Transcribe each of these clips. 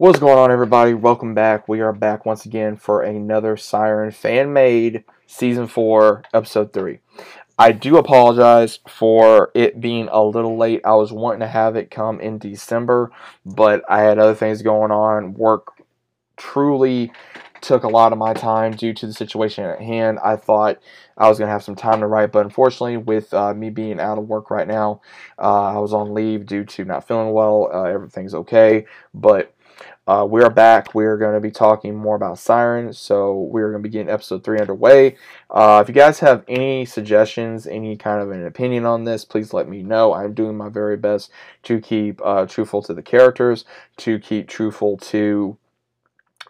What's going on, everybody? Welcome back. We are back once again for another Siren fan made season four, episode three. I do apologize for it being a little late. I was wanting to have it come in December, but I had other things going on. Work truly took a lot of my time due to the situation at hand. I thought I was going to have some time to write, but unfortunately, with uh, me being out of work right now, uh, I was on leave due to not feeling well. Uh, everything's okay, but uh, we are back. We are going to be talking more about Siren, so we're going to be getting episode three underway. Uh, if you guys have any suggestions, any kind of an opinion on this, please let me know. I'm doing my very best to keep uh, truthful to the characters, to keep truthful to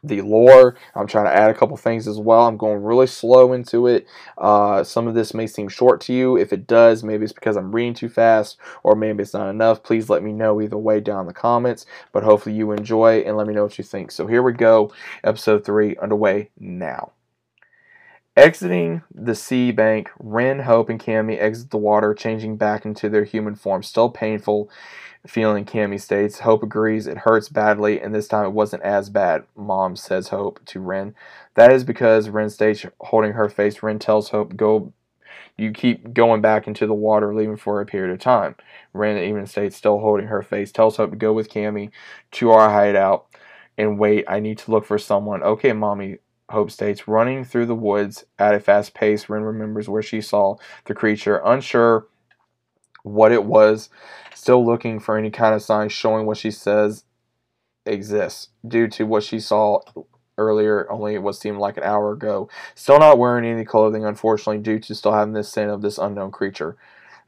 the lore. I'm trying to add a couple things as well. I'm going really slow into it. Uh, some of this may seem short to you. If it does, maybe it's because I'm reading too fast or maybe it's not enough. Please let me know either way down in the comments. But hopefully you enjoy and let me know what you think. So here we go. Episode 3 underway now. Exiting the sea bank, Ryn, Hope, and Cammy exit the water, changing back into their human form. Still painful feeling, Cammy states. Hope agrees it hurts badly, and this time it wasn't as bad, Mom says Hope to Ryn. That is because Ryn states, holding her face. Ryn tells Hope, Go you keep going back into the water, leaving for a period of time. Ryn even states, still holding her face, tells Hope to go with Cammy to our hideout and wait. I need to look for someone. Okay, mommy, Hope states, running through the woods at a fast pace. Ryn remembers where she saw the creature, unsure what it was, still looking for any kind of sign showing what she says exists due to what she saw earlier, only what seemed like an hour ago. Still not wearing any clothing, unfortunately, due to still having this scent of this unknown creature.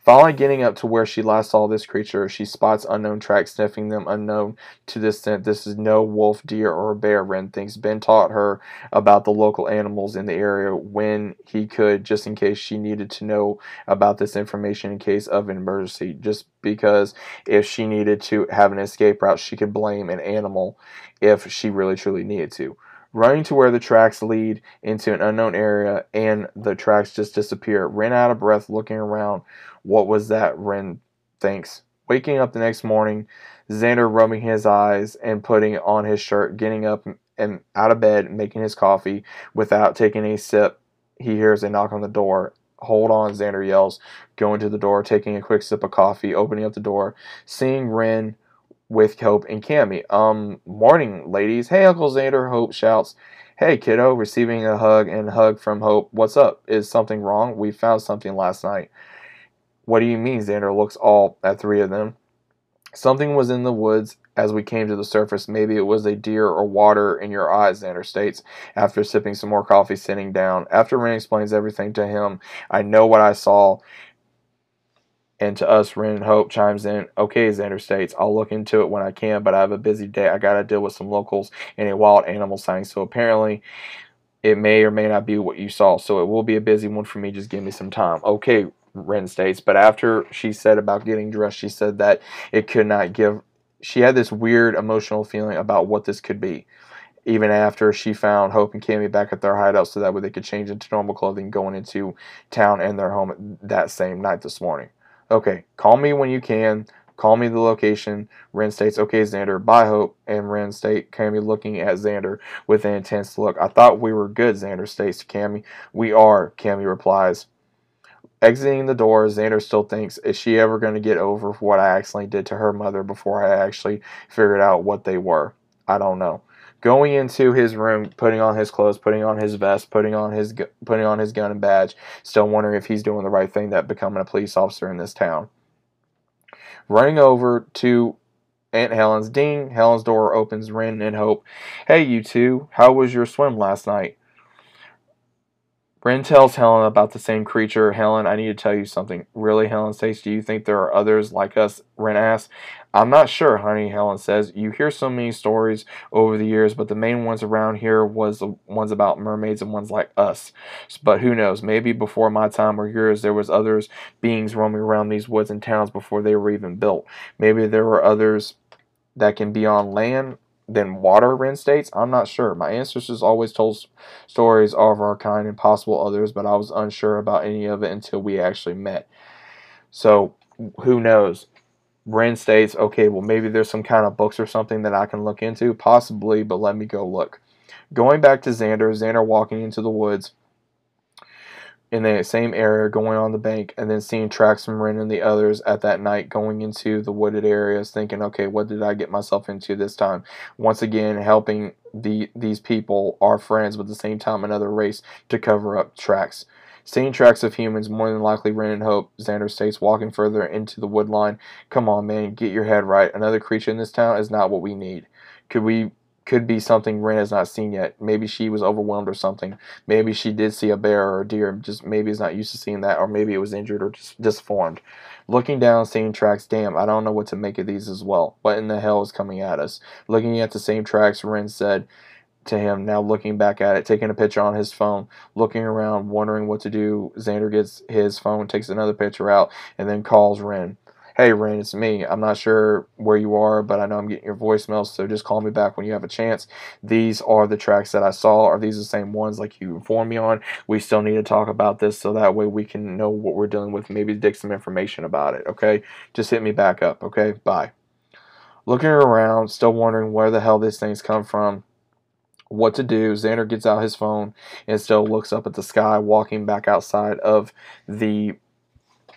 Finally getting up to where she last saw this creature, she spots unknown tracks sniffing them unknown to this scent. This is no wolf, deer, or bear, Ryn thinks. Ben taught her about the local animals in the area when he could, just in case she needed to know about this information in case of an emergency. Just because if she needed to have an escape route, she could blame an animal if she really truly needed to running to where the tracks lead into an unknown area and the tracks just disappear. Ryn out of breath looking around what was that? Ryn thinks. Waking up the next morning, Xander rubbing his eyes and putting on his shirt, getting up and out of bed, making his coffee without taking a sip. He hears a knock on the door. Hold on, Xander yells, going to the door, taking a quick sip of coffee, opening up the door, seeing Ryn with Hope and Cammy. Um, morning, ladies. Hey, Uncle Xander, Hope shouts. Hey, kiddo, receiving a hug and hug from Hope. What's up? Is something wrong? We found something last night. What do you mean? Xander looks all at three of them. Something was in the woods as we came to the surface. Maybe it was a deer or water in your eyes, Xander states, after sipping some more coffee sitting down. After Ryn explains everything to him, I know what I saw. And to us, Ryn Hope chimes in, okay, Xander states, I'll look into it when I can, but I have a busy day. I gotta deal with some locals and a wild animal sighting. So apparently, it may or may not be what you saw. So it will be a busy one for me. Just give me some time. Okay, Ryn states. But after she said about getting dressed, she said that it could not give. She had this weird emotional feeling about what this could be. Even after she found Hope and Cammy back at their hideout, so that way they could change into normal clothing going into town and their home that same night this morning. Okay, call me when you can. Call me the location. Ryn states, okay, Xander, bye, Hope. And Ryn state, Cammy looking at Xander with an intense look. I thought we were good, Xander states to Cammy. We are, Cammy replies. Exiting the door, Xander still thinks, is she ever going to get over what I accidentally did to her mother before I actually figured out what they were? I don't know. Going into his room, putting on his clothes, putting on his vest, putting on his putting on his gun and badge, still wondering if he's doing the right thing that becoming a police officer in this town. Running over to Aunt Helen's ding, Helen's door opens, Ryn and Hope. Hey, you two, how was your swim last night? Ryn tells Helen about the same creature. Helen, I need to tell you something. Really, Helen says, do you think there are others like us? Ryn asks. I'm not sure, honey, Helen says. You hear so many stories over the years, but the main ones around here was the ones about mermaids and ones like us. But who knows? Maybe before my time or yours, there was others beings roaming around these woods and towns before they were even built. Maybe there were others that can be on land than water, Ryn states? I'm not sure. My ancestors always told stories of our kind and possible others, but I was unsure about any of it until we actually met. So, who knows? Ryn states, okay, well, maybe there's some kind of books or something that I can look into. Possibly, but let me go look. Going back to Xander, Xander walking into the woods in the same area, going on the bank, and then seeing tracks from Ryn and the others at that night going into the wooded areas, thinking, okay, what did I get myself into this time? Once again, helping the these people, our friends, but at the same time another race to cover up tracks. Seeing tracks of humans, more than likely Ryn and Hope, Xander states, walking further into the wood line. Come on, man, get your head right. Another creature in this town is not what we need. Could we could be something Ryn has not seen yet. Maybe she was overwhelmed or something. Maybe she did see a bear or a deer, just maybe is not used to seeing that, or maybe it was injured or just disformed. Looking down, seeing tracks, damn, I don't know what to make of these as well. What in the hell is coming at us? Looking at the same tracks, Ryn said to him, now looking back at it, taking a picture on his phone, looking around, wondering what to do. Xander gets his phone, takes another picture out, and then calls Ryn hey, Ryn, it's me. I'm not sure where you are, but I know I'm getting your voicemails, so just call me back when you have a chance. These are the tracks that I saw. Are these the same ones like you informed me on? We still need to talk about this so that way we can know what we're dealing with, maybe dig some information about it, okay? Just hit me back up, okay? Bye. Looking around, still wondering where the hell these things come from what to do. Xander gets out his phone and still looks up at the sky, walking back outside of the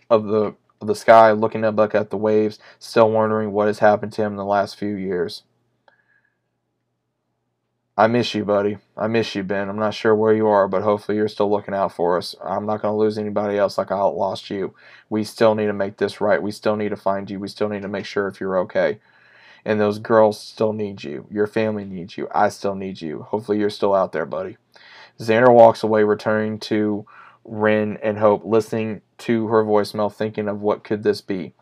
of the of the sky, looking up at the waves, still wondering what has happened to him in the last few years. I miss you, buddy. I miss you, Ben. I'm not sure where you are, but hopefully you're still looking out for us. I'm not going to lose anybody else like I lost you. We still need to make this right. We still need to find you. We still need to make sure if you're okay. And those girls still need you. Your family needs you. I still need you. Hopefully you're still out there, buddy. Xander walks away, returning to Ryn and Hope, listening to her voicemail, thinking of what could this be.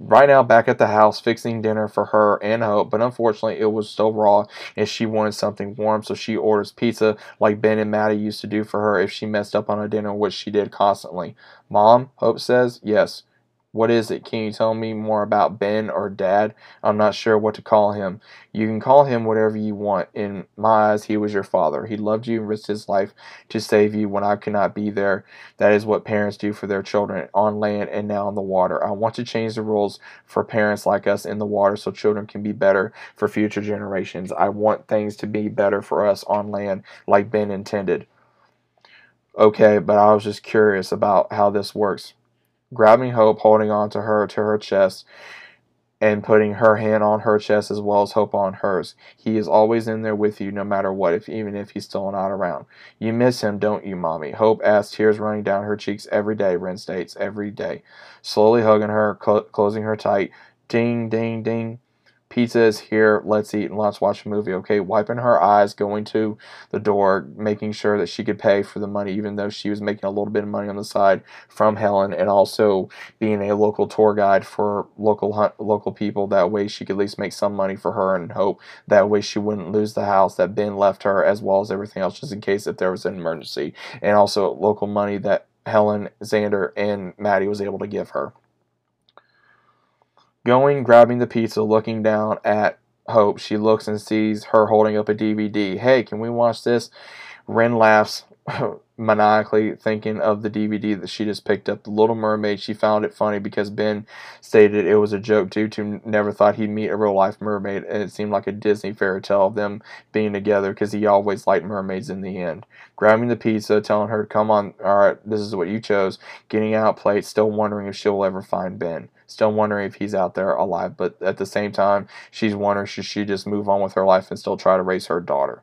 Right now, back at the house, fixing dinner for her and Hope, but unfortunately, it was still raw and she wanted something warm, so she orders pizza like Ben and Maddie used to do for her if she messed up on a dinner, which she did constantly. Mom, Hope says, yes. What is it? Can you tell me more about Ben or Dad? I'm not sure what to call him. You can call him whatever you want. In my eyes, he was your father. He loved you and risked his life to save you when I could not be there. That is what parents do for their children on land and now in the water. I want to change the rules for parents like us in the water so children can be better for future generations. I want things to be better for us on land like Ben intended. Okay, but I was just curious about how this works grabbing Hope, holding on to her to her chest, and putting her hand on her chest as well as Hope on hers. He is always in there with you no matter what, if even if he's still not around. You miss him, don't you, Mommy? Hope asks, tears running down her cheeks every day, Ryn states, every day. Slowly hugging her, cl- closing her tight. Ding, ding, ding pizza is here, let's eat and let's watch a movie, okay? Wiping her eyes, going to the door, making sure that she could pay for the money, even though she was making a little bit of money on the side from Helen, and also being a local tour guide for local local people. That way she could at least make some money for her and hope that way she wouldn't lose the house that Ben left her, as well as everything else, just in case if there was an emergency. And also local money that Helen, Xander, and Maddie was able to give her. Going, grabbing the pizza, looking down at Hope. She looks and sees her holding up a DVD. Hey, can we watch this? Ryn laughs maniacally, thinking of the DVD that she just picked up, The Little Mermaid. She found it funny because Ben stated it was a joke due to never thought he'd meet a real life mermaid, and it seemed like a Disney fairy tale of them being together because he always liked mermaids in the end. Grabbing the pizza, telling her, Come on, alright, this is what you chose. Getting out plate, still wondering if she'll ever find Ben. Still wondering if he's out there alive, but at the same time, she's wondering should she just move on with her life and still try to raise her daughter.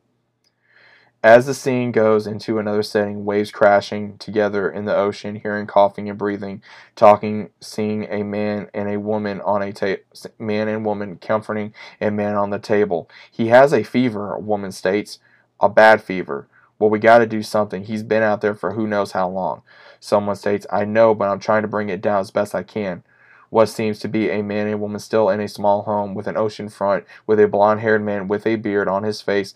As the scene goes into another setting, waves crashing together in the ocean, hearing coughing and breathing, talking, seeing a man and a woman on a ta- man and woman comforting a man on the table. He has a fever, a woman states, a bad fever. Well, we got to do something. He's been out there for who knows how long. Someone states, I know, but I'm trying to bring it down as best I can what seems to be a man and woman still in a small home with an ocean front, with a blond haired man with a beard on his face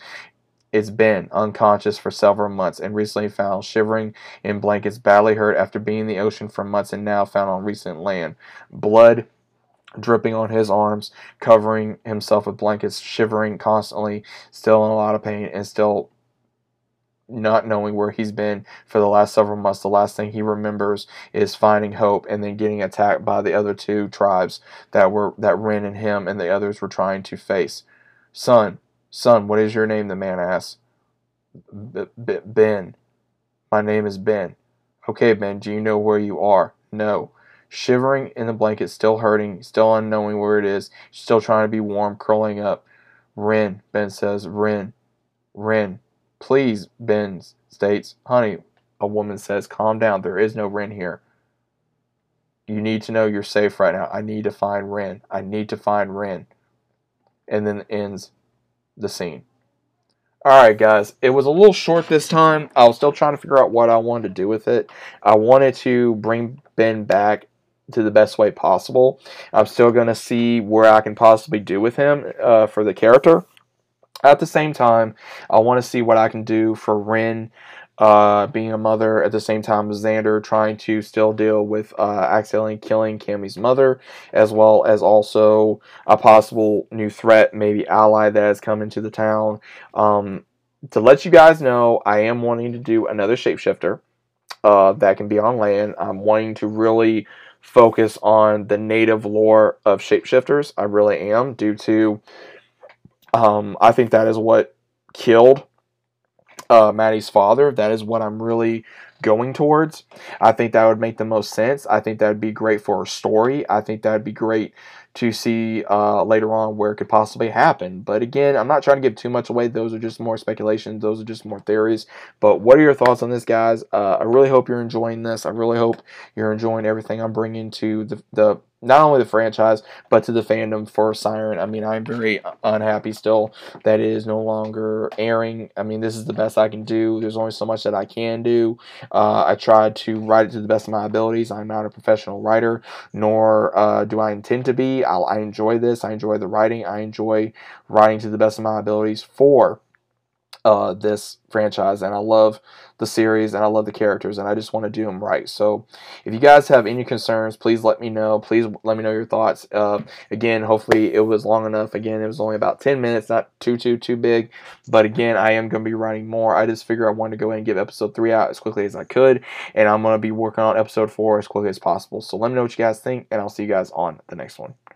it's been unconscious for several months and recently found shivering in blankets, badly hurt after being in the ocean for months and now found on recent land. Blood dripping on his arms, covering himself with blankets, shivering constantly, still in a lot of pain, and still not knowing where he's been for the last several months. The last thing he remembers is finding hope and then getting attacked by the other two tribes that were that Ryn and him and the others were trying to face. Son, son, what is your name? The man asks. Ben. My name is Ben. Okay, Ben, do you know where you are? No. Shivering in the blanket, still hurting, still unknowing where it is, still trying to be warm, curling up. Ryn, Ben says, Ryn, Ryn, please, Ben states. Honey, a woman says, calm down. There is no Ryn here. You need to know you're safe right now. I need to find Ryn. I need to find Ryn. And then ends the scene. Alright, guys. It was a little short this time. I was still trying to figure out what I wanted to do with it. I wanted to bring Ben back to the best way possible. I'm still going to see where I can possibly do with him uh, for the character. At the same time, I want to see what I can do for Ryn uh, being a mother at the same time as Xander trying to still deal with uh, accidentally killing Cammy's mother, as well as also a possible new threat, maybe ally that has come into the town. Um, to let you guys know, I am wanting to do another shapeshifter uh, that can be on land. I'm wanting to really focus on the native lore of shapeshifters. I really am, due to um, I think that is what killed uh, Maddie's father. That is what I'm really going towards. I think that would make the most sense. I think that would be great for a story. I think that would be great to see uh, later on where it could possibly happen. But again, I'm not trying to give too much away. Those are just more speculations. Those are just more theories. But what are your thoughts on this, guys? Uh, I really hope you're enjoying this. I really hope you're enjoying everything I'm bringing to the, the not only the franchise but to the fandom for Siren. I mean, I'm very unhappy still that it is no longer airing. I mean, this is the best I can do. There's only so much that I can do. Uh, I tried to write it to the best of my abilities. I'm not a professional writer, nor uh, do I intend to be. i I enjoy this. I enjoy the writing. I enjoy writing to the best of my abilities for uh, this franchise, and I love the series and I love the characters, and I just want to do them right. So, if you guys have any concerns, please let me know. Please let me know your thoughts. Uh, again, hopefully it was long enough. Again, it was only about 10 minutes, not too too too big. But again, I am going to be writing more. I just figure I wanted to go ahead and give episode three out as quickly as I could, and I'm going to be working on episode four as quickly as possible. So let me know what you guys think, and I'll see you guys on the next one.